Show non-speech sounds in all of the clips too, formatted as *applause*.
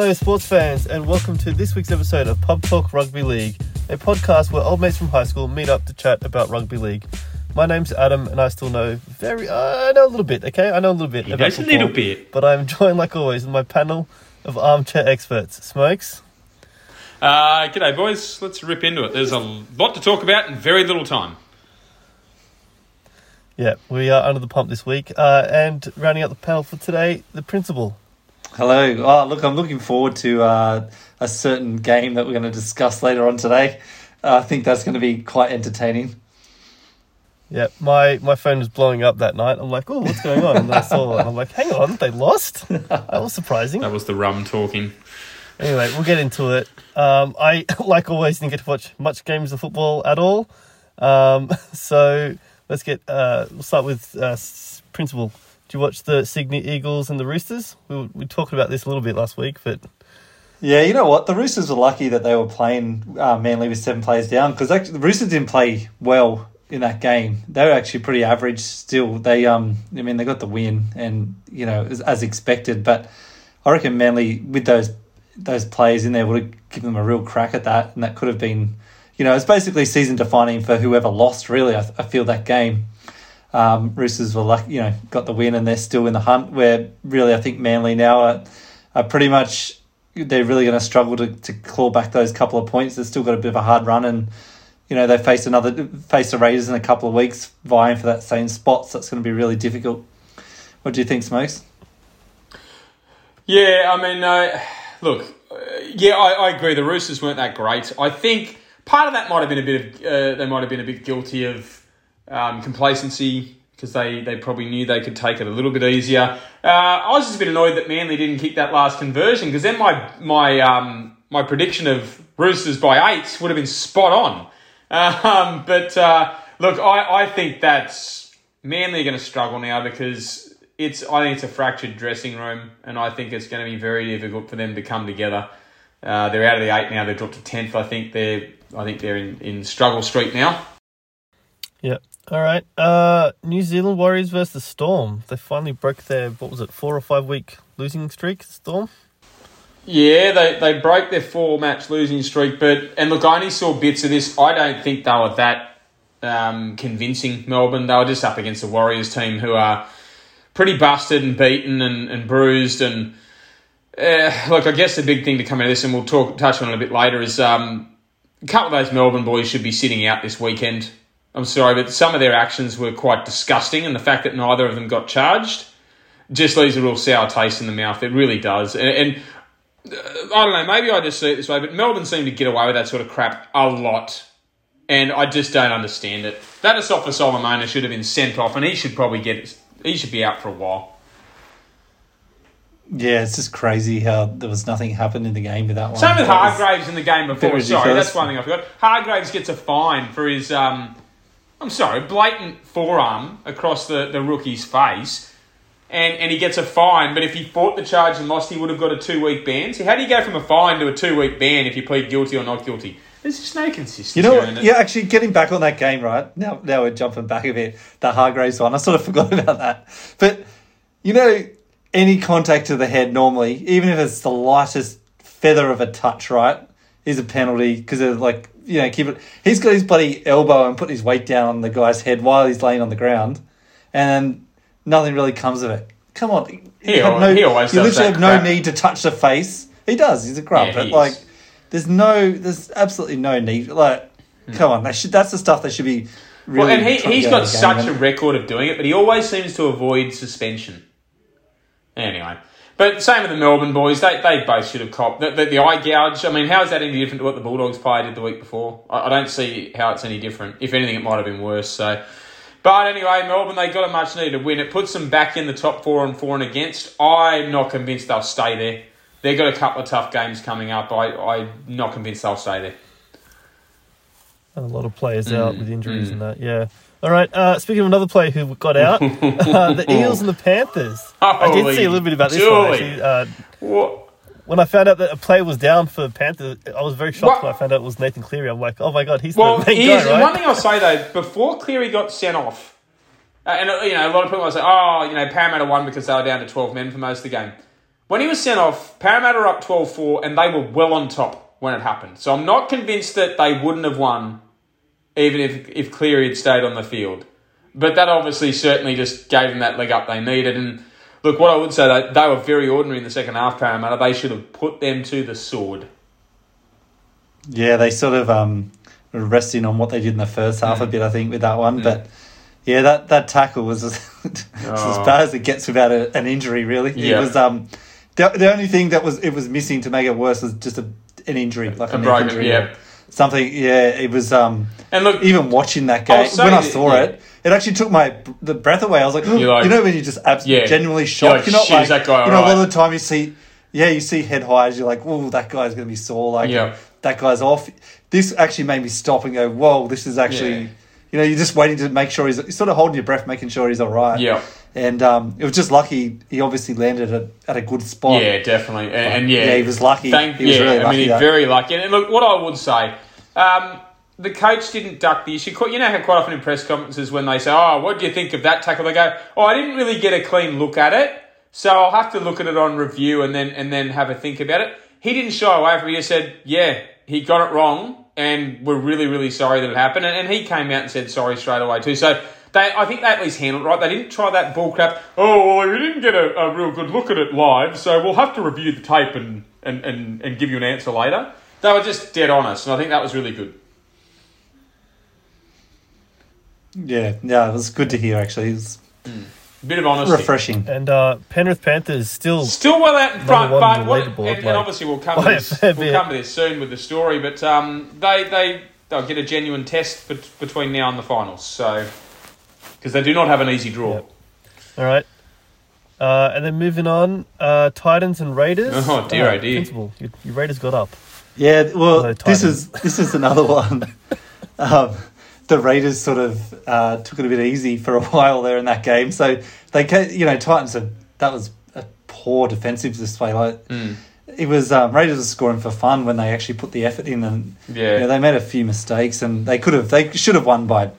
Hello, sports fans, and welcome to this week's episode of Pub Talk Rugby League, a podcast where old mates from high school meet up to chat about rugby league. My name's Adam, and I still know very, uh, I know a little bit, okay? I know a little bit. He about knows a little bit. But I'm *laughs* joined, like always, with my panel of armchair experts. Smokes? Uh, g'day, boys. Let's rip into it. There's a lot to talk about in very little time. Yeah, we are under the pump this week. Uh, and rounding out the panel for today, the principal. Hello. Oh, look, I'm looking forward to uh, a certain game that we're going to discuss later on today. Uh, I think that's going to be quite entertaining. Yeah, my, my phone was blowing up that night. I'm like, oh, what's going on? And I saw it, I'm like, hang on, they lost? *laughs* That was surprising. That was the rum talking. Anyway, we'll get into it. Um, I, *laughs* like always, didn't get to watch much games of football at all. Um, *laughs* so let's get, uh, we'll start with uh, Principal. Did you watch the Sydney Eagles and the Roosters? We, were- we talked about this a little bit last week, but Yeah, you know what? The Roosters were lucky that they were playing uh, Manly with seven players down because the Roosters didn't play well in that game. They were actually pretty average still. They, um, I mean, they got the win and you know as, as expected, but I reckon Manly with those those players in there would have given them a real crack at that, and that could have been, you know, it's basically season defining for whoever lost. Really, I, I feel that game. Um, Roosters were lucky, you know, got the win, and they're still in the hunt. Where really, I think Manly now are, are pretty much they're really going to struggle to, to claw back those couple of points. They've still got a bit of a hard run, and you know they face another face the Raiders in a couple of weeks, vying for that same spot. So it's going to be really difficult. What do you think, Smokes? Yeah, I mean, uh, look, uh, yeah, I, I agree. The Roosters weren't that great. I think part of that might have been a bit of uh, they might have been a bit guilty of um, complacency because they, they probably knew they could take it a little bit easier. Uh, I was just a bit annoyed that Manly didn't kick that last conversion because then my my um, my prediction of Roosters by eight would have been spot on. *laughs* Um, but uh, look, I, I think that's Manly going to struggle now because it's I think it's a fractured dressing room, and I think it's going to be very difficult for them to come together. Uh, they're out of the eight now. They've dropped to tenth. I think they're I think they're in, in struggle street now. yeah. All right. Uh, New Zealand Warriors versus Storm. They finally broke their, what was it, four or five week losing streak, Storm? Yeah, they, they broke their four match losing streak, but and look, I only saw bits of this. I don't think they were that um, convincing. Melbourne, they were just up against the Warriors team, who are pretty busted and beaten and, and bruised. And uh, look, I guess the big thing to come out of this, and we'll talk touch on it a bit later, is um, a couple of those Melbourne boys should be sitting out this weekend. I'm sorry, but some of their actions were quite disgusting, and the fact that neither of them got charged just leaves a real sour taste in the mouth. It really does. And, and uh, I don't know, maybe I just see it this way, but Melbourne seem to get away with that sort of crap a lot. And I just don't understand it. That Asofa-Solomona should have been sent off, and he should probably get he should be out for a while. Yeah, it's just crazy how there was nothing happened in the game with that one. Same with Hargraves in the game before. Sorry, that's one thing I forgot. Hargraves gets a fine for his, um, I'm sorry, blatant forearm across the, the rookie's face. And, and he gets a fine, but if he fought the charge and lost, he would have got a two week ban. So, how do you go from a fine to a two week ban if you plead guilty or not guilty? There's just no consistency. You know, what? yeah, actually, getting back on that game, right? Now, now we're jumping back a bit. The Hargraves one, I sort of *laughs* forgot about that. But, you know, any contact to the head normally, even if it's the lightest feather of a touch, right, is a penalty because of like, you know, keep it. He's got his bloody elbow and put his weight down on the guy's head while he's laying on the ground, and nothing really comes of it. Come on, He have al- he always you literally that have no need to touch the face. He does. He's a grub, Yeah, but like. is. There's no, there's absolutely no need. Like, hmm. come on, they should. That's the stuff that should be. Really well, and he, he's got out of the such a record of doing it, but he always seems to avoid suspension. Anyway. But same with the Melbourne boys. They, they both should have copped. The, the, the eye gouge, I mean, how is that any different to what the Bulldogs player did the week before? I, I don't see how it's any different. If anything, it might have been worse. So, But anyway, Melbourne, they got a much needed win. It puts them back in the top four and four and against. I'm not convinced they'll stay there. They've got a couple of tough games coming up. I, I'm not convinced they'll stay there. And a lot of players out Mm, with injuries mm. and that, yeah. All right, uh, speaking of another player who got out, *laughs* uh, the Eels and the Panthers. I did see a little bit about this one, actually. Uh, when I found out that a player was down for the Panthers, I was very shocked What? when I found out it was Nathan Cleary. I'm like, oh my god, he's Well, the main guy, right? one thing I'll say though. Before Cleary got sent off, uh, and uh, you know, a lot of people will say, "Oh, you know, Parramatta won because they were down to twelve men for most of the game." when he was sent off, Parramatta were up 12 4 and they were well on top when it happened. So I'm not convinced that they wouldn't have won even if, if Cleary had stayed on the field. But that obviously certainly just gave them that leg up they needed. And look, what I would say, they, they were very ordinary in the second half, Parramatta. They should have put them to the sword. Yeah, they sort of um, were resting on what they did in the first half a Mm. bit, I think, with that one. But yeah, that, that tackle was *laughs* as, as Oh. bad as it gets without a, an injury. Really, Yeah. it was. Um, the, the only thing that was it was missing to make it worse was just a, an injury, like a, A broken, injury, yeah. Something. Yeah, it was. Um, And look, even watching that game when I that- saw yeah. it, it actually took my the breath away. I was like, *gasps* You're like- you know, when you just absolutely Yeah. genuinely You're shocked. like, You're not "Shit, like is that guy you know, a lot of the time you see, yeah, you see head highs. You're like, oh, that guy's going to be sore. Like, Yeah. that guy's off. This actually made me stop and go, whoa, this is actually. Yeah. You know, you're just waiting to make sure he's you're sort of holding your breath, making sure he's all right. Yeah. And um, it was just lucky he obviously landed at, at a good spot. Yeah, definitely, and, and yeah, Yeah, he was lucky. Thank, He was yeah, really I mean, he's very lucky. And look, what I would say, um, the coach didn't duck the issue. You know how quite often in press conferences when they say, "Oh, what do you think of that tackle?" They go, "Oh, I didn't really get a clean look at it, so I'll have to look at it on review and then and then have a think about it." He didn't shy away from it. He just said, "Yeah, he got it wrong, and we're really, really sorry that it happened." And, and he came out and said sorry straight away too. So. They, I think they at least handled it right. They didn't try that bull crap. Oh, well, we didn't get a, a real good look at it live, so we'll have to review the tape and, and, and, and give you an answer later. They were just dead honest, and I think that was really good. yeah, yeah. It was good to hear. Actually, it was A bit of honesty. refreshing. And uh, Penrith Panthers still Still well out in front, but on what, leaderboard, and, and obviously we'll *laughs* come, by to this, we'll bit. come to this soon with the story. But um, they they they'll get a genuine test bet- between now and the finals. So because they do not have an easy draw. Yep. All right. Uh, and then moving on, uh, Titans and Raiders. Oh, dear, Uh, oh, dear. Principal, your, your Raiders got up. Yeah, well, this is this is another *laughs* one. um, the Raiders sort of uh, took it a bit easy for a *laughs* while there in that game, so they, ca- you know, Titans. Are, that was a poor defensive display. Like Mm. it was, um, Raiders were scoring for fun when they actually put the effort in, and Yeah. you know, they made a few mistakes, and they could have, they should have won by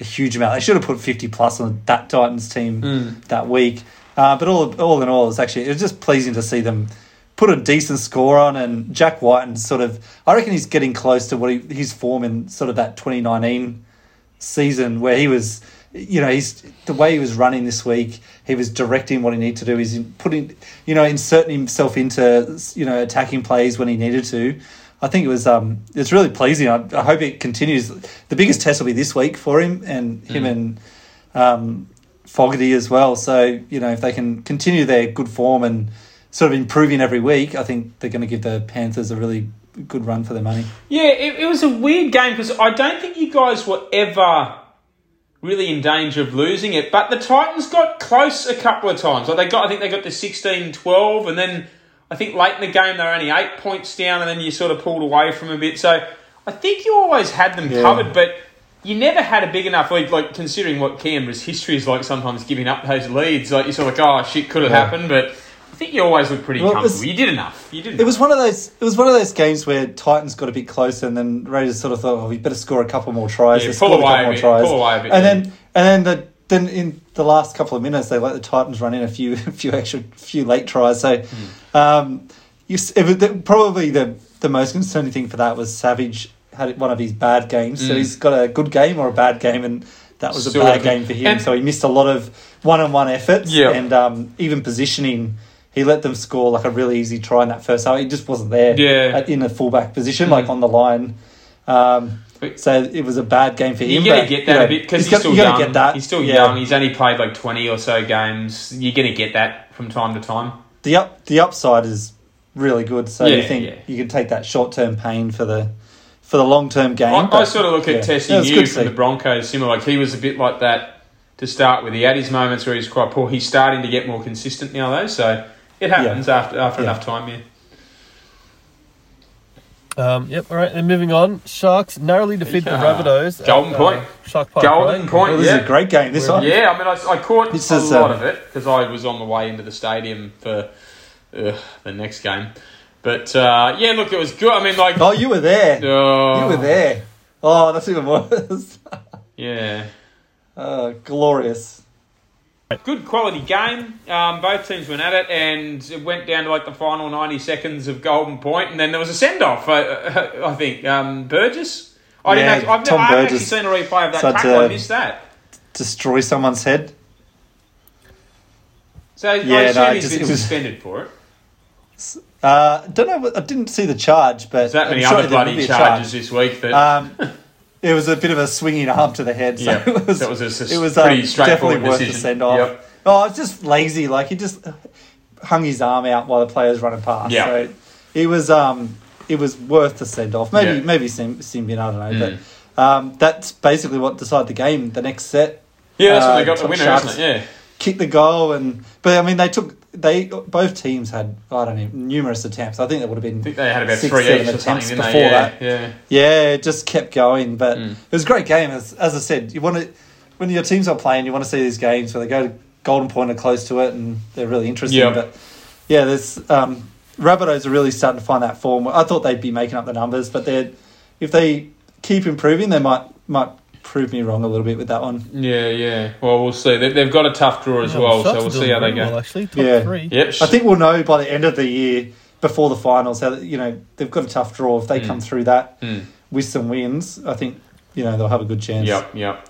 a huge amount. They should have put fifty plus on that Titans team Mm. that week. Uh, but all all in all, it's actually it was just pleasing to see them put a decent score on. And Jack Wighton sort of, I reckon he's getting close to what he, his form in sort of that 2019 season where he was, you know, he's the way he was running this week. He was directing what he needed to do. He's putting, you know, inserting himself into, you know, attacking plays when he needed to. I think it was um, it's really pleasing. I, I hope it continues. The biggest test will be this week for him and him and um, Fogarty as well. So you know if they can continue their good form and sort of improving every week, I think they're going to give the Panthers a really good run for their money. Yeah, it, it was a weird game because I don't think you guys were ever really in danger of losing it. But the Titans got close a couple of times. Like they got, I think they got the 16-12 and then I think late in the game they were only eight points down and then you sort of pulled away from a bit. So I think you always had them Yeah. covered, but you never had a big enough lead. Like considering what Canberra's history is like, sometimes giving up those leads, like you're sort of like, oh shit, could have Yeah. happened, but. I think you always look pretty Well, it was- comfortable. You did enough. You did. It was one of those. It was one of those games where Titans got a bit closer, and then Raiders sort of thought, "Oh, we better score a couple more tries." Yeah, They pull away a couple more tries, pull away a bit, and yeah. then and then the then in the last couple of minutes they let the Titans run in a few *laughs* a few extra few late tries. So, Hmm. um, you it probably the the most concerning thing for that was Savage had one of his bad games. So Mm. he's got a good game or a bad game, and that was a bad game for him. And- so he missed a lot of one on one efforts, Yeah. and um, even positioning. He let them score like a really easy try in that first half. He just wasn't there Yeah. at- in a fullback position, Mm. like on the line. Um, so it was a bad game for him. You're but, get you that know, a bit because he's, got- still you young. gotta get that. He's still Yeah. young. He's only played like twenty or so games. You're going to get that from time to time. The up the upside is really good. So you think yeah. you can take that short term pain for the for the long term game. I, I sort of look at yeah. Tessie Yeah, New from the Broncos, similar. Like he was a bit like that to start with. He had his moments where he's quite poor. He's starting to get more consistent now, though. So it happens after after Yeah. enough time. Yeah. Um, yep, all right, then moving on. Sharks narrowly defeat the Yeah. Rabbitohs. at, Golden uh, point. Shark Park. Golden right? point. Well, this yeah. is a great game. This one. Yeah, I mean, I, I caught This a is, lot uh, of it because I was on the way into the stadium for uh, the next game. But uh, yeah, look, it was good. I mean, like, Oh, you were there. oh, You were there. Oh, that's even worse. *laughs* Yeah. Uh, glorious. Good quality game. Um, both teams went at it, and it went down to like the final ninety seconds of Golden Point, and then there was a send off. I, *laughs* I think um, Burgess. I Yeah, didn't. Actually, I've Tom never, I haven't actually Burgess seen a replay of that tackle. I missed that. Destroy someone's head. So I Yeah, assume no, he's just- been was- suspended for it. Uh, don't know. I didn't see the charge, but There's that I'm many sure other bloody charges this week that. Um, *laughs* it was a bit of a swinging arm to the head, so Yeah, *laughs* it was. that was a it was pretty um, straightforward definitely worth the send off. Yep. Oh, it's just lazy. Like he just hung his arm out while the players running past. Yeah. So it was um, it was worth the send off. Maybe Yeah. maybe Sim, sin bin, I don't know, Mm. but um, that's basically what decided the game. The next set, yeah, that's when uh, they got the Top winner, Sharks isn't it? Yeah. Kicked the goal, and but I mean they took they both teams had I don't know numerous attempts. I think there would have been I think they had about Six, three seven attempts before? Yeah, that. yeah. Yeah, it just kept going, but Mm. it was a great game. As, as I said, you want to when your teams are playing, you want to see these games where they go to Golden Point or close to it, and they're really interesting. Yep. But yeah, there's um, Rabbitohs are really starting to find that form. I thought they'd be making up the numbers, but they're if they keep improving, they might might prove me wrong a little bit with that one. Yeah, yeah. Well, we'll see. They, they've got a tough draw as Yeah, well, so we'll see how they go. Well, actually, top Yeah. three. Yep. I think we'll know by the end of the year before the finals how you know they've got a tough draw. If they Mm. come through that Mm. with some wins, I think you know they'll have a good chance. Yep, yep.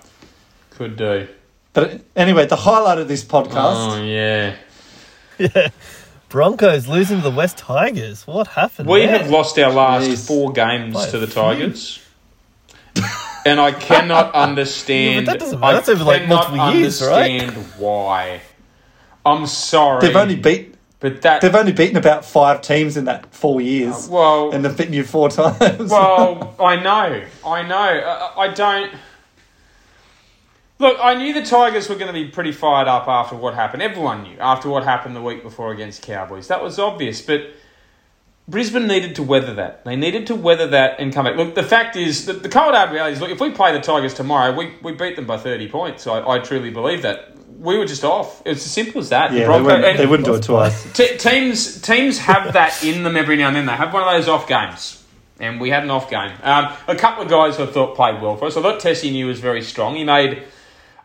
Could do. But anyway, the highlight of this podcast. Oh, yeah. Yeah. *laughs* Broncos losing to the West Tigers. What happened? We there? have lost our last Jeez. four games By to a the few. Tigers. And I cannot understand. *laughs* Yeah, but that doesn't matter. That's over, like, multiple years, right? understand why. I'm sorry. They've only beat but that. they've only beaten about five teams in that four years, uh, well, and they've beaten you four times. Well, *laughs* I know, I know. I, I don't. Look, I knew the Tigers were going to be pretty fired up after what happened. Everyone knew after what happened the week before against Cowboys. That was obvious, but Brisbane needed to weather that. They needed to weather that and come back. Look, the fact is, the, the cold hard reality is, look, if we play the Tigers tomorrow, we, we beat them by 30 points. I, I truly believe that. We were just off. It's as simple as that. The yeah, they wouldn't, they wouldn't do it *laughs* twice. Te- teams teams have that in them every now and then. They have one of those off games, and we had an off game. Um, a couple of guys I thought played well for us. I thought Tesi Niu was very strong. He made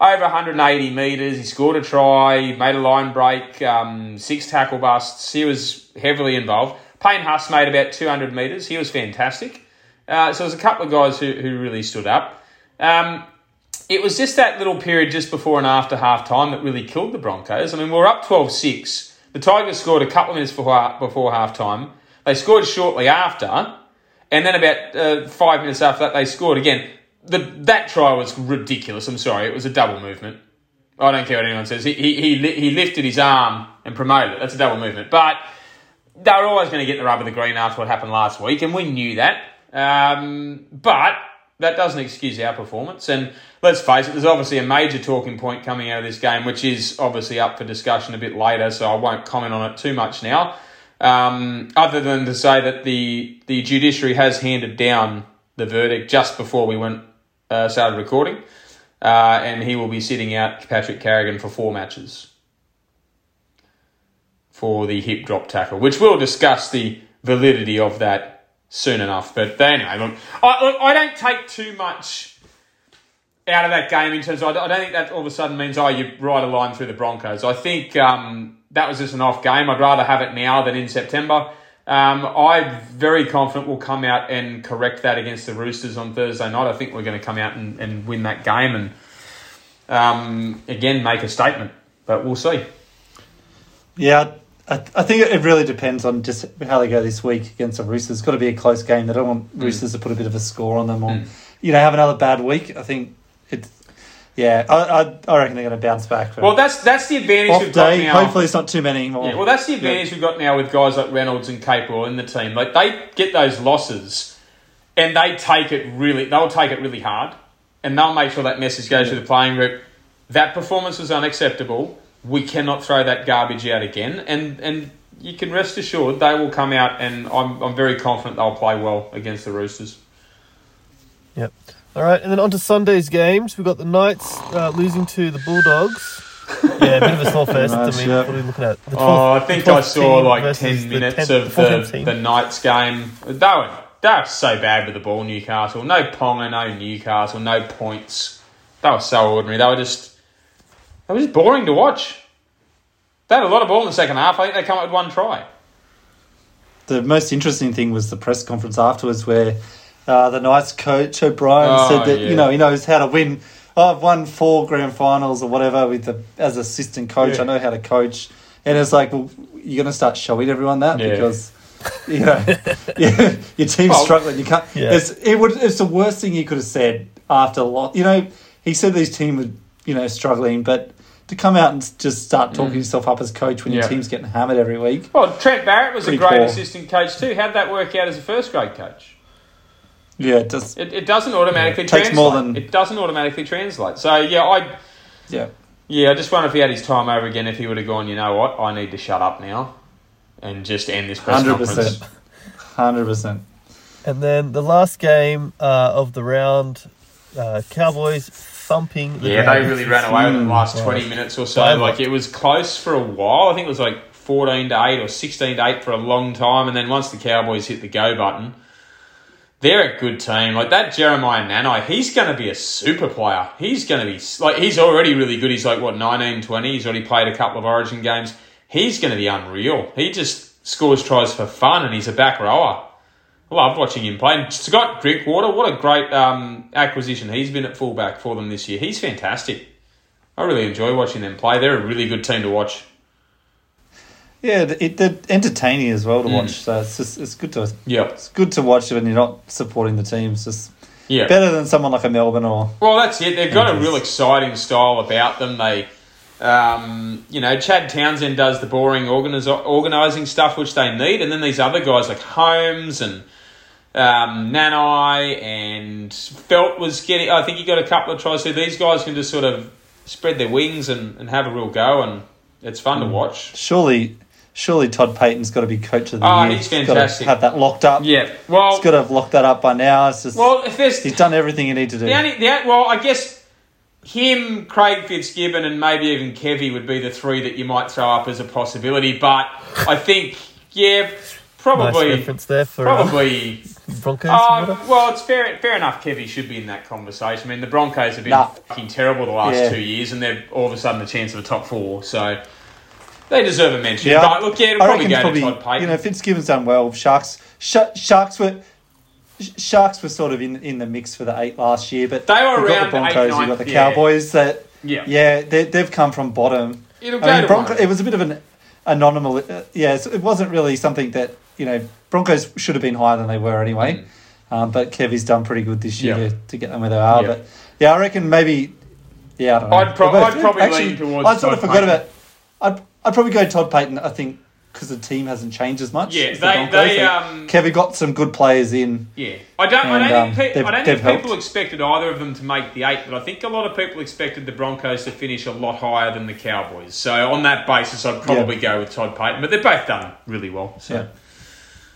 over 180 metres. He scored a try. He made a line break. Um, six tackle busts. He was heavily involved. Payne Haas made about 200 metres. He was fantastic. Uh, so there's a couple of guys who, who really stood up. Um, it was just that little period just before and after half time that really killed the Broncos. I mean, we were up 12 6. The Tigers scored a couple of minutes before, before half time. They scored shortly after. And then about uh, five minutes after that, they scored again. The, that try was ridiculous. I'm sorry. It was a double movement. I don't care what anyone says. He, he, he, li- he lifted his arm and promoted it. That's a double movement. But they were always going to get the rub of the green after what happened last week, and we knew that. Um, but that doesn't excuse our performance. And let's face it, there's obviously a major talking point coming out of this game, which is obviously up for discussion a bit later, so I won't comment on it too much now. Um, other than to say that the, the judiciary has handed down the verdict just before we went uh, started recording, uh, and he will be sitting out Patrick Carrigan for four matches for the hip drop tackle, which we'll discuss the validity of that soon enough. But anyway, look, I, look, I don't take too much out of that game in terms of, I don't think that all of a sudden means, oh, you ride a line through the Broncos. I think um, that was just an off game. I'd rather have it now than in September. Um, I'm very confident we'll come out and correct that against the Roosters on Thursday night. I think we're going to come out and, and win that game and um, again make a statement, but we'll see. Yeah, I, I think it really depends on just how they go this week against the Roosters. It's got to be a close game. They don't want Roosters to put a bit of a score on them or, Mm. you know, have another bad week. I think it's, yeah, I, I, I reckon they're going to bounce back. Well, that's that's the advantage off we've got day. now. Hopefully, it's not too many more. Yeah, well, that's the advantage we've got now with guys like Reynolds and Capewell in the team. Like they get those losses, and they take it really. They'll take it really hard, and they'll make sure that message goes to the playing group. That performance was unacceptable. We cannot throw that garbage out again, and and you can rest assured they will come out, and I'm I'm very confident they'll play well against the Roosters. Yep. All right, and then on to Sunday's games. We've got the Knights uh, losing to the Bulldogs. *laughs* Yeah, a bit of a small fest. I Nice, mean, yep. what are we looking at? The Oh, I think I saw like versus ten the minutes 10th of the the, the Knights game. They were they were so bad with the ball, Newcastle. No Ponga, no Newcastle, no points. They were so ordinary. They were just It was boring to watch. They had a lot of ball in the second half. I think they come up with one try. The most interesting thing was the press conference afterwards, where uh, the Knights coach O'Brien Oh, said that yeah. you know he knows how to win. Oh, I've won four grand finals or whatever with the as assistant coach. Yeah. I know how to coach, and it's like, well, you're going to start showing everyone that Yeah. because. *laughs* You know, *laughs* yeah, your team's Well, struggling. You can't. Yeah. It's it would. It's the worst thing he could have said after a lot. You know, he said his team were you know struggling, but to come out and just start talking yourself up as coach when your Mm. Team's getting hammered every week. Well, Trent Barrett was Pretty a great poor. assistant coach too. How'd that work out as a first grade coach? Yeah, it does. It, it doesn't automatically Yeah, it takes translate. more than- It doesn't automatically translate. So yeah, I Yeah. yeah, I just wonder if he had his time over again, if he would have gone, you know what, I need to shut up now and just end this press Hundred conference. percent. Hundred percent. And then the last game uh, of the round, uh, Cowboys thumping. The Yeah, they really ran away with in the last. 20 minutes or so. By Like, it was close for a while. I think it was like 14 to 8 or 16 to 8 for a long time. And then once the Cowboys hit the go button, they're a good team. Like, that Jeremiah Nanai, he's going to be a super player. He's going to be, like, he's already really good. He's like, what, 19, 20? He's already played a couple of Origin games. He's going to be unreal. He just scores tries for fun and he's a back rower. I love watching him play. And Scott Drinkwater, what a great um, acquisition he's been at fullback for them this year. He's fantastic. I really enjoy watching them play. They're a really good team to watch. Yeah, it, they're entertaining as well to Mm. watch. So it's just it's good to Yeah, it's good to watch when you're not supporting the team. It's just yeah. better than someone like a Melbourne or Well, that's it. They've got a real exciting style about them. They, um, you know, Chad Townsend does the boring organis- organising stuff which they need, and then these other guys like Holmes and um, Nanai and Feldt was getting. I think he got a couple of tries. So these guys can just sort of spread their wings and, and have a real go, and it's fun to watch. surely surely Todd Payten's got to be coach of the Oh, year. he's got to fantastic. have that locked up. Yeah. Well, He's got to have locked that up by now. It's just well, if there's he's done everything you need to do. The only, the, well, I guess him, Craig Fitzgibbon, and maybe even Kevy would be the three that you might throw up as a possibility. But I think, yeah, Nice probably, reference there for uh, probably. Broncos. Uh, well, it's fair, fair enough. Kevy should be in that conversation. I mean, the Broncos have been Nah. fucking terrible the last Yeah. two years, and they're all of a sudden the chance of a top four. So they deserve a mention. Yeah, but look, yeah, it'll I probably reckon go probably to Todd Payten. you know Fitzgibbon's done well. Sharks Sh- Sharks were Sharks were sort of in in the mix for the eight last year, but They were you've got around the Broncos, eight, you've got the yeah. Cowboys that yeah, yeah they, they've come from bottom. it'll go I mean, Bronco, it was a bit of an anomaly. Uh, yeah, so it wasn't really something that you know Broncos should have been higher than they were anyway. Um, but Kevy's done pretty good this year Mm. Yeah. to, to get them where they are. Yeah. But yeah, I reckon maybe. Yeah, I don't know. I'd prob- But I'd probably actually, lean towards I sort of forgot Payten. about. I'd I'd probably go Todd Payten. I think because the team hasn't changed as much. Yeah, as the they- they, um, Kevy got some good players in. Yeah, I don't. And, I don't um, think, pe- I don't think people helped. expected either of them to make the eight, but I think a lot of people expected the Broncos to finish a lot higher than the Cowboys. So on that basis, I'd probably go with Todd Payten. But they've both done really well. So Yeah.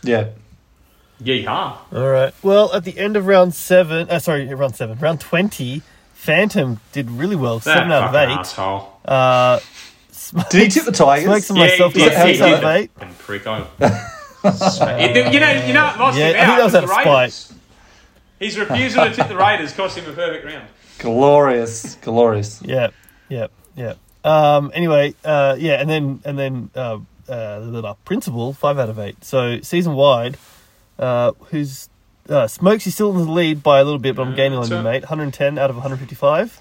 Yeehaw! All right. Well, at the end of round seven, uh, sorry, round seven, round twenty, Phantom did really well, That seven out of fucking eight. asshole. Uh, Did he tip the Tigers? Smokes and Yeah, myself he got did, six he out of did. eight. Fucking prick. I- *laughs* you know, you know, it lost Yeah, him I out. think that was It out of the spite. Raiders. His refusal to tip the Raiders cost him a perfect round. Glorious, glorious. Yeah, yeah, yeah. Um, anyway, uh, yeah, and then and then uh, uh, the little principal five out of eight. So season wide, uh, who's uh, Smokes is still in the lead by a little bit, but I'm gaining on so- you, mate. 110 out of 155.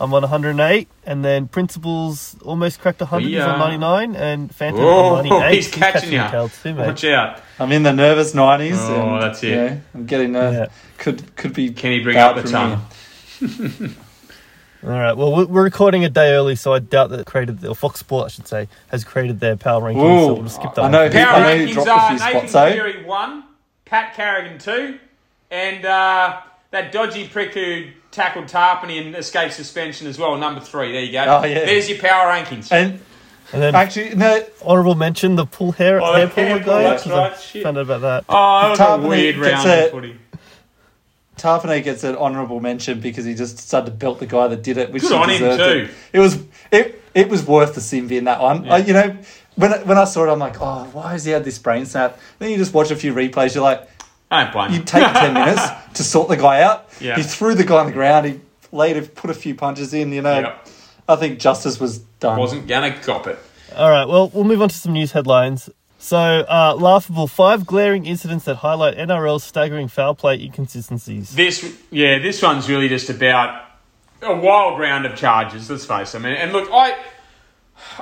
I'm on 108, and then Principals almost cracked 100. He's on 99, and Phantom Oh, on 98. *laughs* he's catching your ya. tail too, mate. Watch out. I'm in the nervous nineties. Oh, and, that's it. you know, I'm getting uh, Yeah. could could be. Can he bring bad up the from tongue? *laughs* here. All right. Well, we're we're recording a day early, so I doubt that created or Fox Sport, I should say, has created their power rankings. so Ooh, we'll just skip that. I one. know. Power I know rankings dropped a are few Nathan spots, though. Cleary one, Pat Carrigan two, and uh, that dodgy prick who tackled Tapine and escaped suspension as well, number three. There you go. Oh, yeah. There's your power rankings. And And then actually, no, honourable mention the pull hair Oh, hair the pull hair guy. pull, that's 'cause I right, shit. Found out about that. oh, that was a weird gets round of footy. Tapine gets an honourable mention because he just started to belt the guy that did it, which Good he on him deserved too. It. it was it it was worth the sim in that one. Yeah. I, you know, when I- when I saw it, I'm like, oh, why has he had this brain snap? Then you just watch a few replays, you're like, I don't blame you take *laughs* ten minutes to sort the guy out. Yeah. He threw the guy on the ground. He later put a few punches in. You know, Yep. I think justice was done. Wasn't gonna cop it. All right, well, we'll move on to some news headlines. So, uh, laughable five glaring incidents that highlight NRL's staggering foul play inconsistencies. This, yeah, this one's really just about a wild round of charges. Let's face it. I mean, and look, I,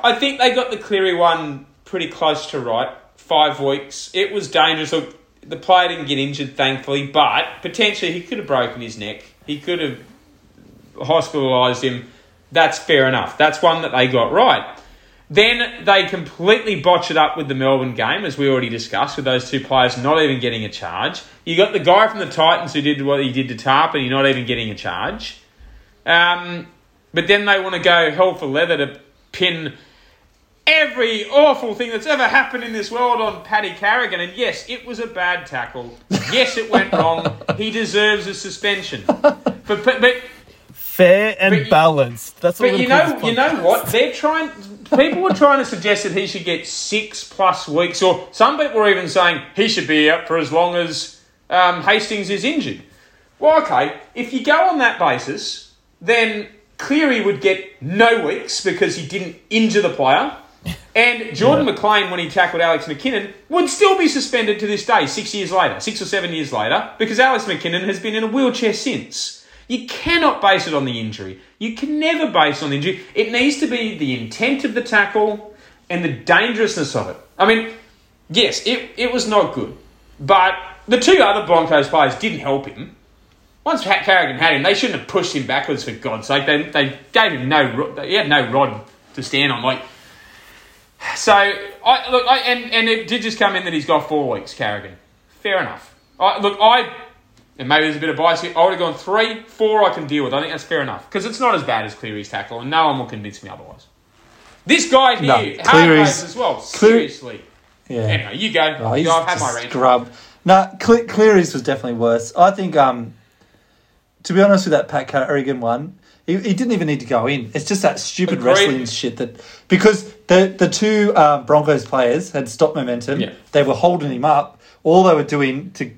I think they got the Cleary one pretty close to right. Five weeks. It was dangerous. Look, the player didn't get injured, thankfully, but potentially he could have broken his neck. He could have hospitalised him. That's fair enough. That's one that they got right. Then they completely botch it up with the Melbourne game, as we already discussed, with those two players not even getting a charge. You got the guy from the Titans who did what he did to Tarp, and he's not even getting a charge. Um, but then they want to go hell for leather to pin every awful thing that's ever happened in this world on Paddy Carrigan. And yes, it was a bad tackle. Yes, it went wrong. *laughs* He deserves a suspension. But, but, but Fair and you- balanced. That's what but you know, you know what? They're trying. People were trying to suggest that he should get six plus weeks, or some people were even saying he should be out for as long as um, Hastings is injured. Well, okay, if you go on that basis, then Cleary would get no weeks because he didn't injure the player. *laughs* And Jordan McLean, when he tackled Alex McKinnon, would still be suspended to this day, six years later, six or seven years later, because Alex McKinnon has been in a wheelchair since. You cannot base it on the injury. You can never base on the injury. It needs to be the intent of the tackle and the dangerousness of it. I mean, yes, it, it was not good. But the two other Broncos players didn't help him. Once Pat Carrigan had him, they shouldn't have pushed him backwards for God's sake. They, they gave him no he had no rod to stand on. Like so, I look, I, and and it did just come in that he's got four weeks, Carrigan. Fair enough. I, look, I and maybe there's a bit of bias here. I would have gone three, four. I can deal with. I think that's fair enough because it's not as bad as Cleary's tackle, and no one will convince me otherwise. This guy here, No, Cleary's- as well. Seriously. Yeah. Anyway, you go. Oh, he's Go, I've had my rant. scrub. No, Cle- Cleary's was definitely worse. I think, um, to be honest with that Pat Carrigan one, he, he didn't even need to go in. It's just that stupid Agreed. wrestling shit that because the the two um, Broncos players had stopped momentum. Yeah. They were holding him up. All they were doing to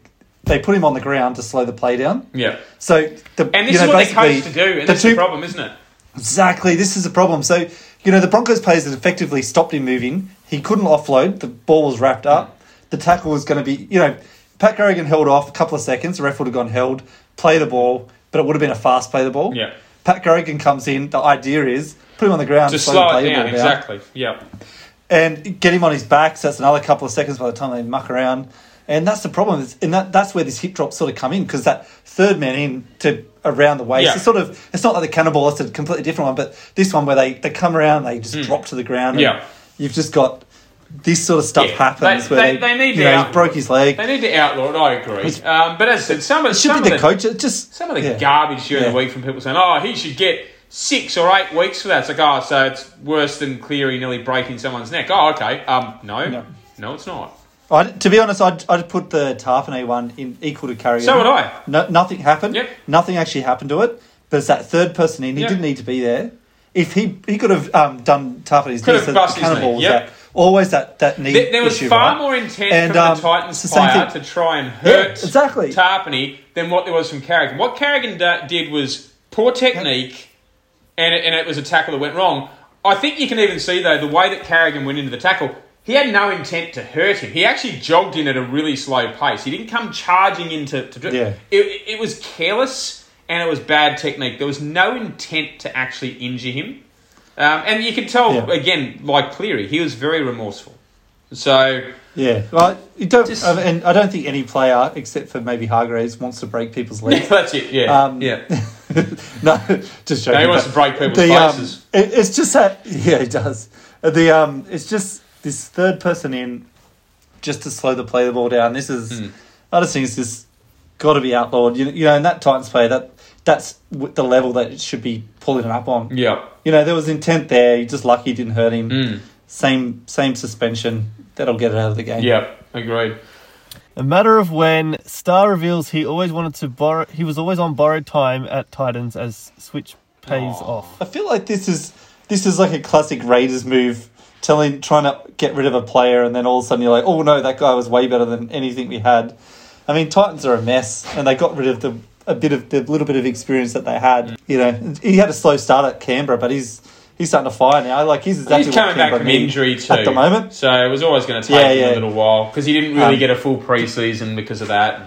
they put him on the ground to slow the play down. Yeah. So the And this you know, is what they're coached to do, and the that's two the problem, isn't it? Exactly. This is a problem. So, you know, the Broncos players had effectively stopped him moving. He couldn't offload. The ball was wrapped up. The tackle was going to be, you know, Pat Carrigan held off a couple of seconds. The ref would have gone held, play the ball, but it would have been a fast play the ball. Yeah. Pat Carrigan comes in. The idea is put him on the ground To slow, slow the play it the down, ball exactly. Yeah. and get him on his back. So that's another couple of seconds by the time they muck around. And that's the problem. is- And that, that's where this hip drops sort of come in because that third man in to around the waist. Yeah. It's sort of it's not like the cannonball. It's a completely different one. But this one where they, they come around, they just drop to the ground. and. Yeah. You've just got this sort of stuff Yeah, happens they- where they- they, they need to know, out- he broke his leg. They need to outlaw it, I agree. Um, but as I said, some of, should some be of the coach. Just Some of the yeah. garbage during Yeah. the week from people saying, "Oh, he should get six or eight weeks for that." It's like, oh, so it's worse than Cleary nearly breaking someone's neck. Oh, okay. Um, no, no, No. it's not. I, to be honest, I'd, I'd put the Tapine one in equal to Carrigan. So would I. No, nothing happened. Yep. Nothing actually happened to it. But it's that third person in. He Yep. didn't need to be there. If he he could have um, done Tapine's Could have the bust his knee, cannonballs. yep. That, always that that knee There, there was issue, far right? more intent And, from um, the Titans the same player thing. to try and Yeah, hurt exactly. Tapine than what there was from Carrigan. What Carrigan da- did was poor technique, and it, and it was a tackle that went wrong. I think you can even see though the way that Carrigan went into the tackle. He had no intent to hurt him. He actually jogged in at a really slow pace. He didn't come charging into. To, do- Yeah. It, it was careless and it was bad technique. There was no intent to actually injure him. Um, and you can tell Yeah. again, like Cleary, he was very remorseful. So Yeah, well, you don't, Just- uh, and I don't think any player except for maybe Hargraves wants to break people's yeah, legs. *laughs* that's it. Yeah, Um, yeah. *laughs* no, just joking. No, he wants to break people's the, um, faces. it, it's just that, *laughs* yeah, he does. The um, it's just this third person in, just to slow the play the ball down. This is, Hmm. I just think it's just got to be outlawed. You, you know, in that Titans play, that that's the level that it should be pulling it up on. Yeah. You know, there was intent there. You're just lucky it didn't hurt him. Mm. Same same suspension. That'll get it out of the game. Yeah. Agreed. A matter of when Star reveals he always wanted to borrow. He was always on borrowed time at Titans as switch pays Aw. off. I feel like this is this is like a classic Raiders move, telling trying to get rid of a player, and then all of a sudden you're like, oh no, that guy was way better than anything we had. I mean, Titans are a mess, and they got rid of the a bit of the little bit of experience that they had. You know, he had a slow start at Canberra, but he's he's starting to fire now. Like he's exactly He's coming back from injury too at the moment. so it was always going to take Yeah, him yeah. a little while because he didn't really Um, get a full preseason because of that.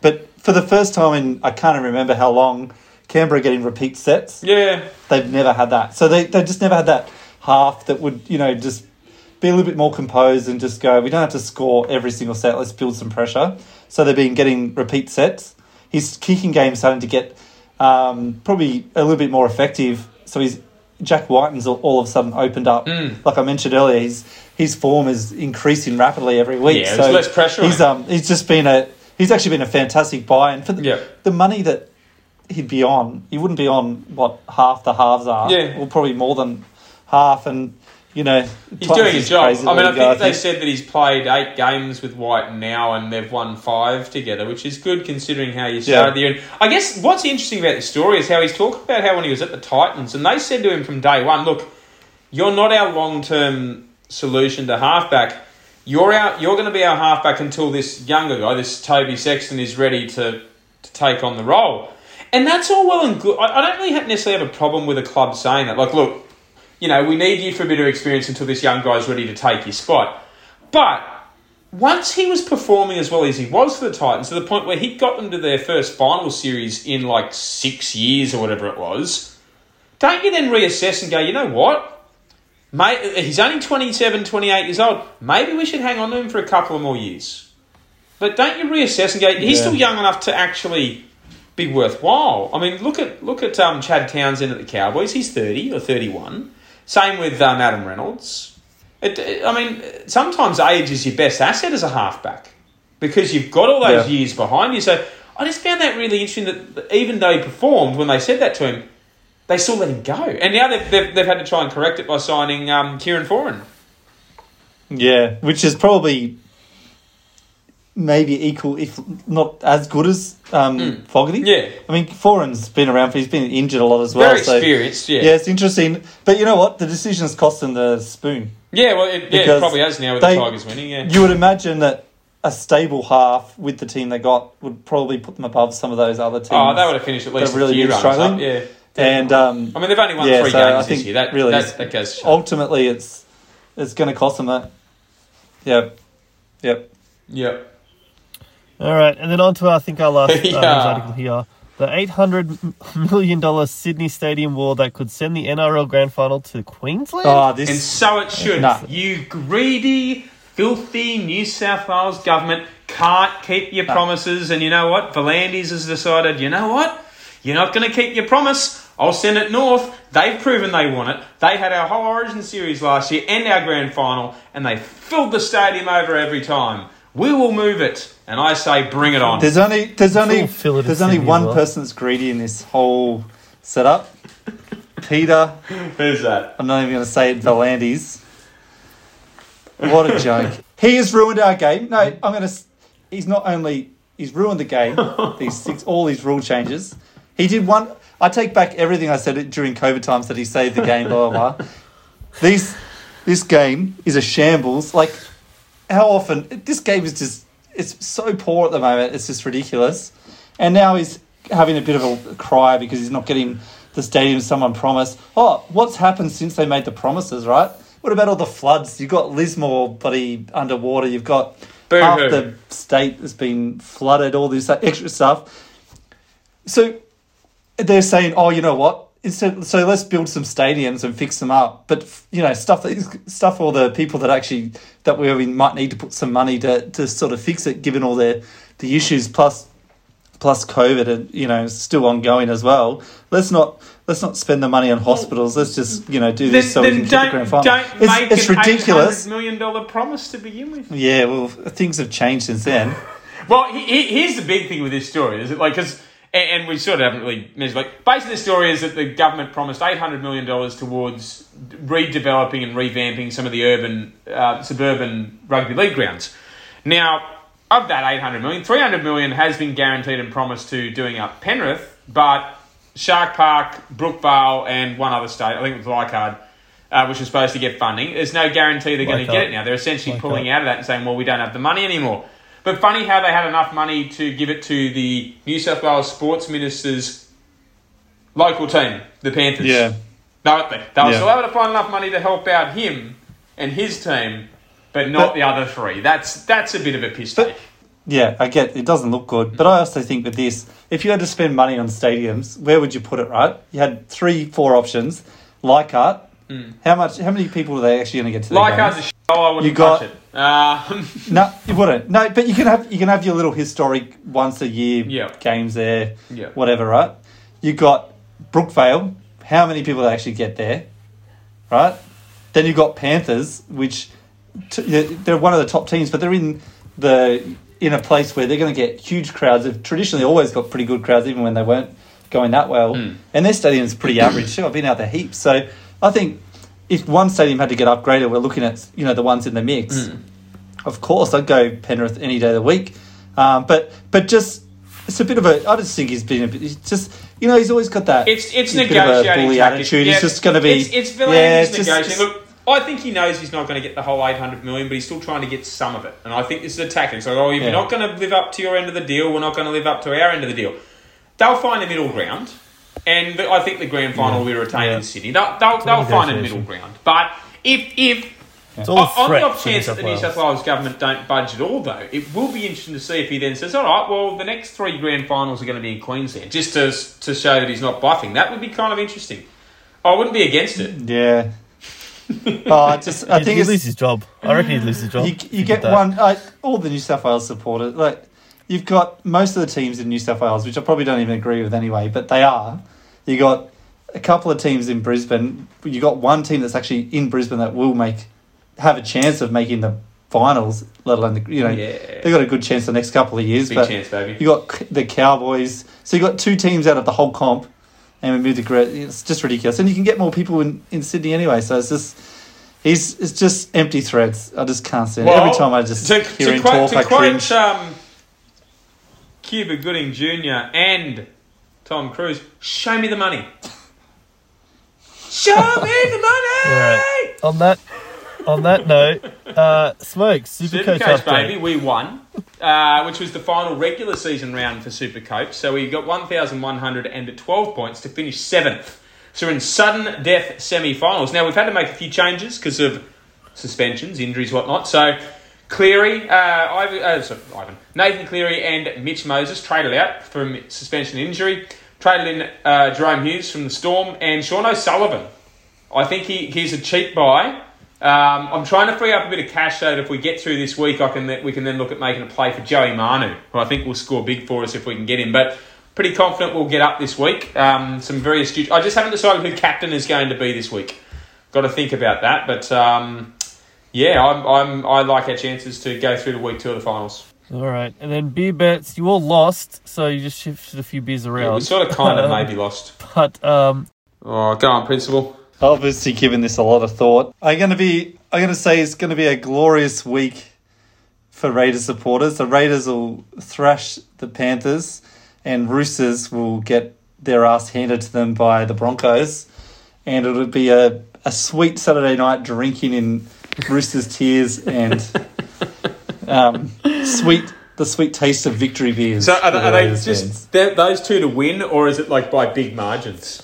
But for the first time in I can't remember how long, Canberra getting repeat sets. Yeah, They've never had that. So they they just never had that half that would you know just be a little bit more composed and just go. We don't have to score every single set. Let's build some pressure. So they've been getting repeat sets. His kicking game's starting to get um, probably a little bit more effective. So he's Jack Wighton's all, all of a sudden opened up. Mm. Like I mentioned earlier, his his form is increasing rapidly every week. Yeah, so there's less pressure He's um he's just been a he's actually been a fantastic buy, and for the, Yeah. the money that he'd be on, he wouldn't be on what half the halves are. Yeah. or probably more than half, and you know he's doing his job. I mean, I think they said that he's played eight games with Wighton now, and they've won five together, which is good considering how you started Yeah. the year. And I guess what's interesting about this story is how he's talking about how when he was at the Titans, and they said to him from day one, "Look, you're not our long-term solution to halfback." You're out. You're going to be our halfback until this younger guy, this Toby Sexton, is ready to, to take on the role. And that's all well and good. I, I don't really necessarily have a problem with a club saying that. Like, look, you know, we need you for a bit of experience until this young guy's ready to take your spot. But once he was performing as well as he was for the Titans, to the point where he got them to their first final series in like six years or whatever it was, don't you then reassess and go, you know what? Mate, he's only 27, 28 years old. Maybe we should hang on to him for a couple of more years. But don't you reassess and go, he's Yeah. still young enough to actually be worthwhile. I mean, look at look at um, Chad Townsend at the Cowboys. He's 30 or 31. Same with um, Adam Reynolds. It, it- I mean, sometimes age is your best asset as a halfback because you've got all those Yeah. years behind you. So I just found that really interesting that even though he performed when they said that to him, they still let him go. And now they've, they've, they've had to try and correct it by signing um, Kieran Foran. yeah, which is probably maybe equal, if not as good as um, Fogarty. Hmm. Yeah. I mean, Foran's been around. For he's been injured a lot as well. Very so- experienced, yeah. Yeah, it's interesting. But you know what? The decision's cost them the spoon. Yeah, well, it, yeah, it probably has now with they- the Tigers winning, yeah. You would imagine that a stable half with the team they got would probably put them above some of those other teams. Oh, they would have finished at least really few runs struggling. up, yeah. And um, I mean, they've only won Yeah, three so I games this think year. That really that, that goes. ultimately, it's it's going to cost them that. Yep, yep. Yep. All right, and then on to I think our last uh, *laughs* Yeah. article here. The eight hundred million dollar Sydney Stadium wall that could send the NRL Grand Final to Queensland. Oh, this. And so it should. Nah. You greedy, filthy New South Wales government can't keep your promises. And you know what? V'landys has decided, you know what? You're not going to keep your promise. I'll send it north. They've proven they want it. They had our whole Origin series last year and our grand final, and they filled the stadium over every time. We will move it. And I say, bring it on. There's only there's only Full there's only one well. person that's greedy in this whole setup. Peter, Who's that? I'm not even going to say it. V'landys. What a joke! He has ruined our game. No, I'm going to. He's not only he's ruined the game. *laughs* these six, all these rule changes. He did one. I take back everything I said during COVID times that he saved the game. Blah blah blah. These, this game is a shambles. Like, how often this game is just it's so poor at the moment. It's just ridiculous. And now he's having a bit of a cry because he's not getting the stadium someone promised. Oh, what's happened since they made the promises? Right? What about all the floods? You've got Lismore, buddy, underwater. You've got Boo-hoo. half the state has been flooded. All this extra stuff. So they're saying, oh, you know what? Instead, so let's build some stadiums and fix them up. But you know, stuff that stuff all the people that actually that we we might need to put some money to to sort of fix it, given all the the issues plus plus COVID and you know still ongoing as well. Let's not let's not spend the money on hospitals. Let's just you know do Then, this so we then can get the grand final. don't It's, make it's an ridiculous. Million dollar promise to begin with. Yeah, well, things have changed since then. *laughs* Well, he, he, here's the big thing with this story: is it like because, and, and we sort of haven't really mentioned. Like, basically, the story is that the government promised eight hundred million dollars towards redeveloping and revamping some of the urban, uh, suburban rugby league grounds. Now, of that eight hundred million, three hundred million has been guaranteed and promised to doing up Penrith, but Shark Park, Brookvale, and one other state, I think it was Leichhardt. Uh, which was supposed to get funding. There's no guarantee they're going to get it now. They're essentially Leichhardt. pulling out of that and saying, well, we don't have the money anymore. But funny how they had enough money to give it to the New South Wales Sports Minister's local team, the Panthers. Yeah. They'll, they'll Yeah. still able to find enough money to help out him and his team, but not But- the other three. That's that's a bit of a piss take. Yeah, I get it doesn't look good, but I also think with this, if you had to spend money on stadiums, where would you put it? Right, you had three, four options. Leichhardt, hmm. how much? How many people are they actually going to get to? the Like games? a sh- oh, I wouldn't You got- touch it. Um, *laughs* No, you wouldn't. No, but you can have you can have your little historic once a year Yeah. games there, Yeah. whatever, right? You got Brookvale. How many people actually get there, right? Then you have got Panthers, which t- they're one of the top teams, but they're in the in a place where they're going to get huge crowds. They've traditionally always got pretty good crowds, even when they weren't going that well. And their stadium's pretty average too. I've been out there heaps, so I think if one stadium had to get upgraded, we're looking at you know the ones in the mix. Of course, I'd go Penrith any day of the week, um, but but just it's a bit of a. I just think he's been a bit. He's just you know he's always got that. It's it's bit of a negotiating bully attitude. Yeah, he's just going to be. It's, it's V'landys yeah, it's just- negotiating. Look, I think he knows he's not going to get the whole eight hundred million, but he's still trying to get some of it. And I think this is a tactic. So, oh, if Yeah. you're not going to live up to your end of the deal, we're not going to live up to our end of the deal. They'll find a middle ground, and the, I think the grand final will be retained Yeah. in Sydney. They'll, they'll, they'll find a middle ground. But if if It's all on, on the off chance that the New South Wales government don't budge at all, though, it will be interesting to see if he then says, "All right, well, the next three grand finals are going to be in Queensland," just to to show that he's not bluffing. That would be kind of interesting. I wouldn't be against it. yeah. *laughs* oh, I just I think he'd lose his job. I reckon he'd lose his job. you, you get one. Uh, all the New South Wales supporters, like you've got most of the teams in New South Wales, which I probably don't even agree with anyway, but they are. You got a couple of teams in Brisbane. You got one team that's actually in Brisbane that will make have a chance of making the finals, let alone the you know Yeah. they got a good chance the next couple of years. Big but chance, baby. You got the Cowboys. So you got two teams out of the whole comp, and we moved to It's just ridiculous, and you can get more people in, in Sydney anyway. So it's just he's it's just empty threats. I just can't stand it. Every time I just to, hear to him quote, talk, I quote cringe. um, Cuba Gooding Jr. and Tom Cruise, show me the money. Show me the money. Right. On that, on that note, uh, smokes Supercoach Supercoach, baby, we won, uh, which was the final regular season round for Supercoach. So we got 1,112 points to finish seventh. So we're in sudden death semi-finals. Now we've had to make a few changes because of suspensions, injuries, whatnot. So Cleary, uh, Ivan, uh, sorry, Ivan, Nathan Cleary and Mitch Moses traded out from suspension injury. Traded in uh, Jahrome Hughes from the Storm and Sean O'Sullivan. I think he, he's a cheap buy. Um, I'm trying to free up a bit of cash so that if we get through this week, I can we can then look at making a play for Joey Manu, who I think will score big for us if we can get him. But pretty confident we'll get up this week. Um, some very astute. I just haven't decided who captain is going to be this week. Got to think about that. But um, yeah, I'm, I'm I like our chances to go through to week two of the finals. All right, and then beer bets. You all lost, so you just shifted a few beers Yeah, around. we sort of kind of maybe lost. But um, Oh, go on, principal. Obviously, given this a lot of thought, I'm going to be. I'm going to say it's going to be a glorious week for Raiders supporters. The Raiders will thrash the Panthers, and Roosters will get their ass handed to them by the Broncos, and it'll be a a sweet Saturday night drinking in Roosters tears and um, sweet the sweet taste of victory beers. So are, they- the are they just those two to win, or is it like by big margins?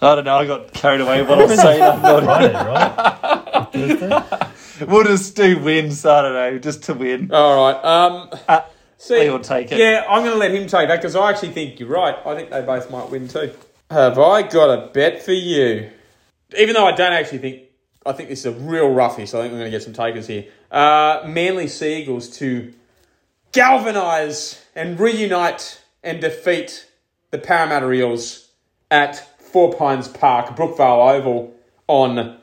I don't know. I got carried away. with What I was saying. I'm not- Friday, right? *laughs* Thursday. We'll just do wins. I don't know, just to win. All right. Um, Uh, see, Lee will take it. Yeah, I'm going to let him take that because I actually think you're right. I think they both might win too. Have I got a bet for you? Even though I don't actually think, I think this is a real roughie, so I think we're going to get some takers here. Uh, Manly Seagulls to galvanise and reunite and defeat the Parramatta Eels at Four Pines Park, Brookvale Oval on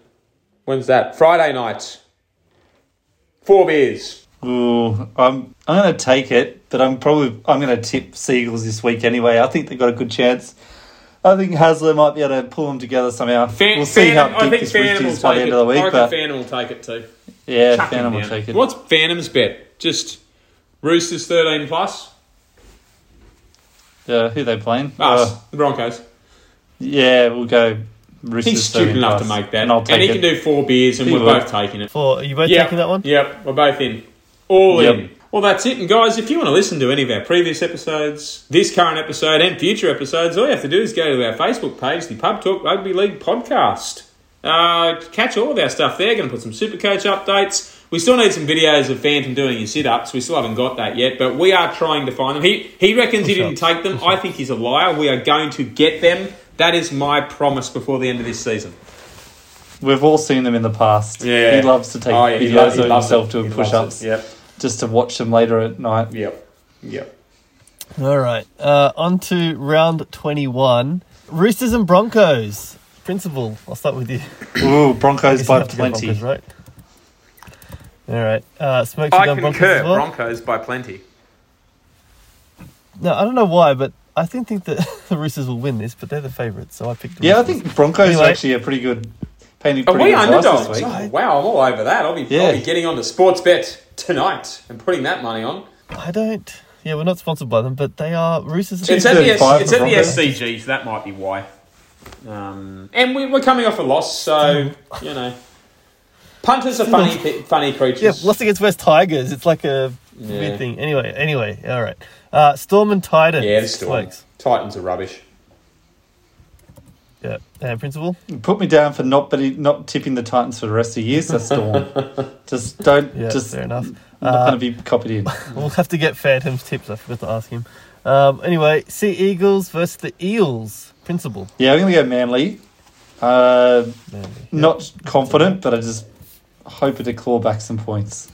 when's that? Friday night. Four beers. Ooh, I'm I'm going to take it, but I'm probably I'm going to tip Seagulls this week anyway. I think they've got a good chance. I think Hasler might be able to pull them together somehow. Fan, we'll see Phantom- how deep I think this Phantom Rooster is by the end it. of the I week, reckon but Phantom will take it too. yeah, Chuck him Phantom will down. take it. What's Phantom's bet? Just Roosters thirteen plus. Uh, who they playing? Us, Uh, the Broncos. yeah, we'll go. Roosters He's stupid 13 enough to make that, and I'll and, he it. can do four beers, and He we're will. both taking it. Four. Are you both Yep. taking that one? Yep, we're both in. All Yep. in. Well, that's it. And guys, if you want to listen to any of our previous episodes, this current episode, and future episodes, all you have to do is go to our Facebook page, the Pub Talk Rugby League Podcast. Uh, catch all of our stuff there. Going to put some Super Coach updates. We still need some videos of Phantom doing his sit ups. We still haven't got that yet, but we are trying to find them. He, he reckons he didn't take them. I think he's a liar. We are going to get them. That is my promise before the end of this season. We've all seen them in the past. Yeah. He loves to take Oh, yeah, he loves- he of himself doing push ups. Yep. Just to watch them later at night. Yep. Yep. All right. Uh, on to round 21. Roosters and Broncos. Principal, I'll start with you. Ooh, Broncos by have to go plenty. Broncos, right? All right. Uh, Smokes, you I going Broncos concur. as well? Broncos by plenty. No, I don't know why, but I think think that *laughs* the Roosters will win this, but they're the favourites, so I picked the Yeah, I think Broncos Anyway. are actually a pretty good, painting Are pretty we good underdogs? this week. Oh, wow, I'm all over that. I'll be, I'll be getting on to sports bet tonight and putting that money on. I don't. Yeah, we're not sponsored by them, but they are Roosters. Two It's at the, S- it's at the SCG, so that might be why. Um, and we, we're coming off a loss, so you know, punters are funny, pe- funny creatures. Yeah, creatures. lost against West Tigers. It's like a Yeah. weird thing. Anyway, anyway, all right. Uh, Storm and Titans. Yeah, the Storm. Smokes. Titans are rubbish. Yeah, uh, principal. Put me down for not betting, not tipping the Titans for the rest of the year. So Storm, *laughs* just don't, Yeah, just fair enough. not Uh, going to be copied in. *laughs* We'll have to get Phantom's tips. I forgot to ask him. Um, anyway, Sea Eagles versus the Eels. Principal. Yeah, I'm going to go Manly. Uh, Manly. not confident, but I just hope it to claw back some points.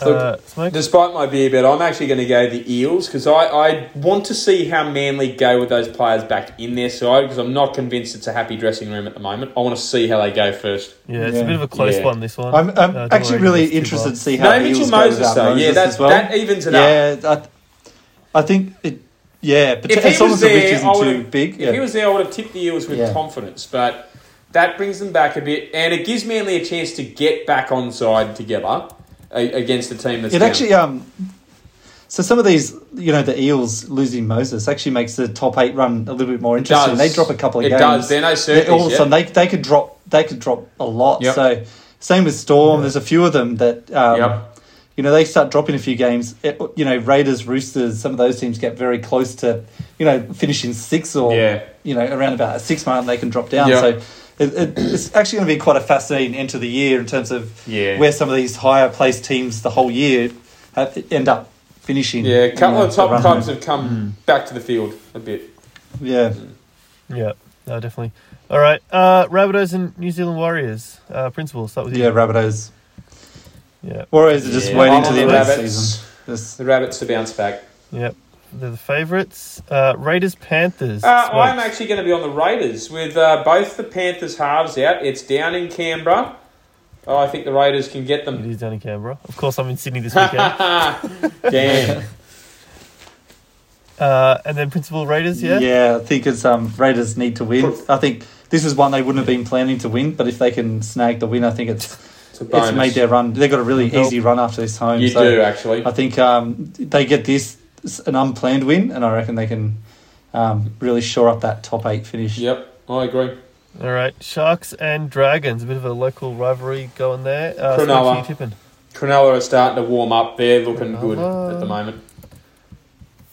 Uh, Smokes. Despite my beer bet, I'm actually going to go the Eels because I, I want to see how Manly go with those players back in their side because I'm not convinced it's a happy dressing room at the moment. I want to see how they go first. Yeah, it's Yeah. a bit of a close Yeah. one. This one. I'm, I'm Uh, actually really interested to see how No, the Mitchell Eels go Moses without though. Moses Yeah, that, as well. that evens it up. yeah, I, I think it. Yeah, but If he as long was as the reach there, I isn't would too have. big. If yeah. he was there, I would have tipped the Eels with Yeah. confidence. But that brings them back a bit, and it gives Manly a chance to get back on side together a- against a team that's It down. actually um. So some of these, you know, the Eels losing Moses actually makes the top eight run a little bit more interesting. They drop a couple of It games. It does. They're no certainties all of a sudden they they could drop they could drop a lot. Yep. So same with Storm. There's a few of them that um, Yep. you know they start dropping a few games. It, you know Raiders, Roosters, some of those teams get very close to you know finishing six or Yeah. you know around about a six mark and they can drop down. Yep. So it, it, it's actually going to be quite a fascinating end to the year in terms of Yeah. where some of these higher placed teams the whole year have, end up finishing. Yeah, a couple you know, of top clubs have come back to the field a bit. Yeah. Yeah, no, definitely. All right, uh, Rabbitohs and New Zealand Warriors. Uh, principal, start with you. Yeah, Rabbitohs. Yeah, Warriors are just Yeah, waiting to the the end of the Rabbits. season. Just- The Rabbits to bounce back. yep. They're the favourites. Uh, Raiders, Panthers. Uh, I'm actually going to be on the Raiders with uh, both the Panthers halves out. It's down in Canberra. Oh, I think the Raiders can get them. It is down in Canberra. Of course, I'm in Sydney this *laughs* weekend. Damn. *laughs* uh, and then principal Raiders, yeah. Yeah, I think it's um Raiders need to win. I think this is one they wouldn't have been planning to win, but if they can snag the win, I think it's It's it's made their run. They've got a really easy run after this home. you so do, actually. I think um they get this an unplanned win, and I reckon they can um really shore up that top eight finish. Yep, I agree. All right, Sharks and Dragons. A bit of a local rivalry going there. Uh, Cronulla. who tipping? Cronulla are starting to warm up. They're looking good at the moment.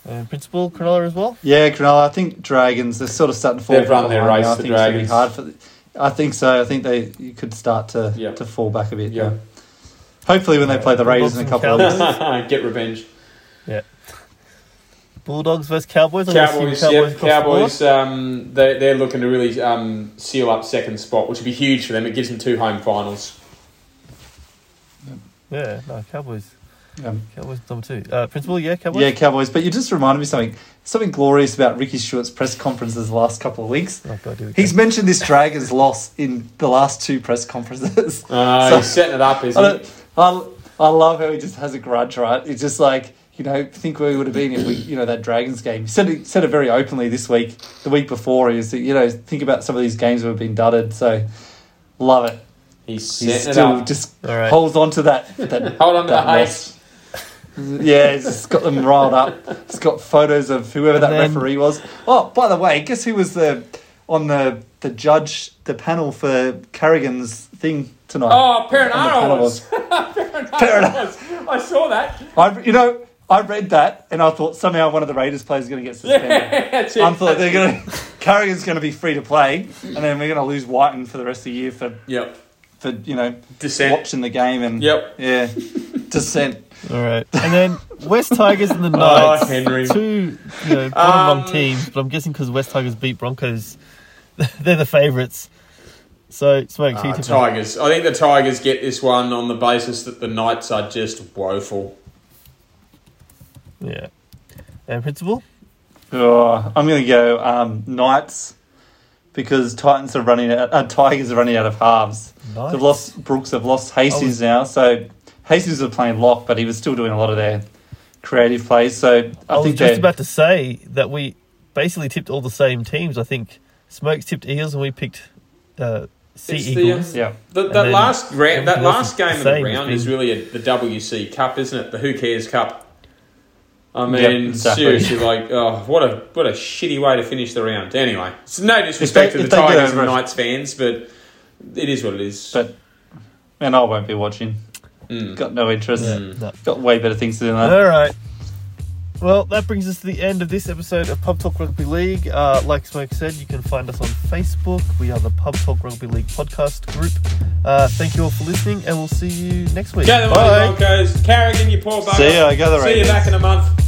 And principal Cronulla as well. Yeah, Cronulla. I think Dragons. They're sort of starting to fall. They've run their behind now. race, I the think it's gonna be hard for. The, I think so. I think they you could start to Yeah. to fall back a bit. Yeah. Yeah. Hopefully, when they play the Raiders in a couple of weeks. *laughs* Get revenge. Bulldogs versus Cowboys. I'm Cowboys, see yep, across the board. Cowboys. Um, they they're looking to really um, seal up second spot, which would be huge for them. It gives them two home finals. Yeah, no, Cowboys. Um, Cowboys number two. Uh, principal, yeah, Cowboys. Yeah, Cowboys. But you just reminded me something something glorious about Ricky Stuart's press conferences the last couple of weeks. Oh, God, we He's go. mentioned this Dragons loss in the last two press conferences. Uh, *laughs* So- he's setting it up, I, isn't he? don't- I, I love how he just has a grudge, right? It's just like you know, think where we would have been if we, you know, that Dragons game. He said it, said it very openly this week. The week before, he was, you know, think about some of these games that have been dudded. So, love it. He's He's setting it still up. just All right. holds on to that. that *laughs* Hold on to that the loss. Yeah, he's got them riled up. He's got photos of whoever that then- referee was. Oh, by the way, guess who was the on the the judge the panel for Carrigan's thing tonight? Oh, On the Perenara was- *laughs* was. Perenara. I saw that. I, you know, I read that and I thought somehow one of the Raiders players is going to get suspended. That's. I thought they're going to. Carrigan's going to be free to play, and then we're going to lose Wighton for the rest of the year for, Yep. for you know Dissent. watching the game and Yep. yeah, *laughs* dissent. All right, and then West Tigers and the *laughs* Knights. Oh, Henry. Two, you know, bottom Um, rung teams, but I'm guessing because West Tigers beat Broncos, *laughs* they're the favourites. So, Smoke, who you Ah. Tigers. I think the Tigers get this one on the basis that the Knights are just woeful. Yeah. And Principal? Oh, I'm going to go um, Knights because Titans are running out. Uh, Tigers are running out of halves. Nice. They've lost Brooks. They've lost Hastings now. So Hastings was playing lock, but he was still doing a lot of their creative plays. So I, I, was think just they're- about to say that we basically tipped all the same teams. I think Smokes tipped Eels and we picked uh, Sea It's the, Eagles. yeah. The, And that last round, that last game the of the same. It's round is really a, the WC Cup, isn't it? The Who Cares Cup. I mean, Yep, exactly. seriously, like, oh, what a what a shitty way to finish the round. Anyway, it's no disrespect they- to the they get Tigers and Knights fans, but it is what it is. But and I won't be watching. Mm. Got no interest. Yeah, Mm. no. Got way better things to do than that. All right. Well, that brings us to the end of this episode of Pub Talk Rugby League. Uh, like Smoke said, you can find us on Facebook. We are the Pub Talk Rugby League podcast group. Uh, thank you all for listening, and we'll see you next week. Go the Bye. Broncos. Carrigan, you poor bugger. See ya, go the See you back in a month.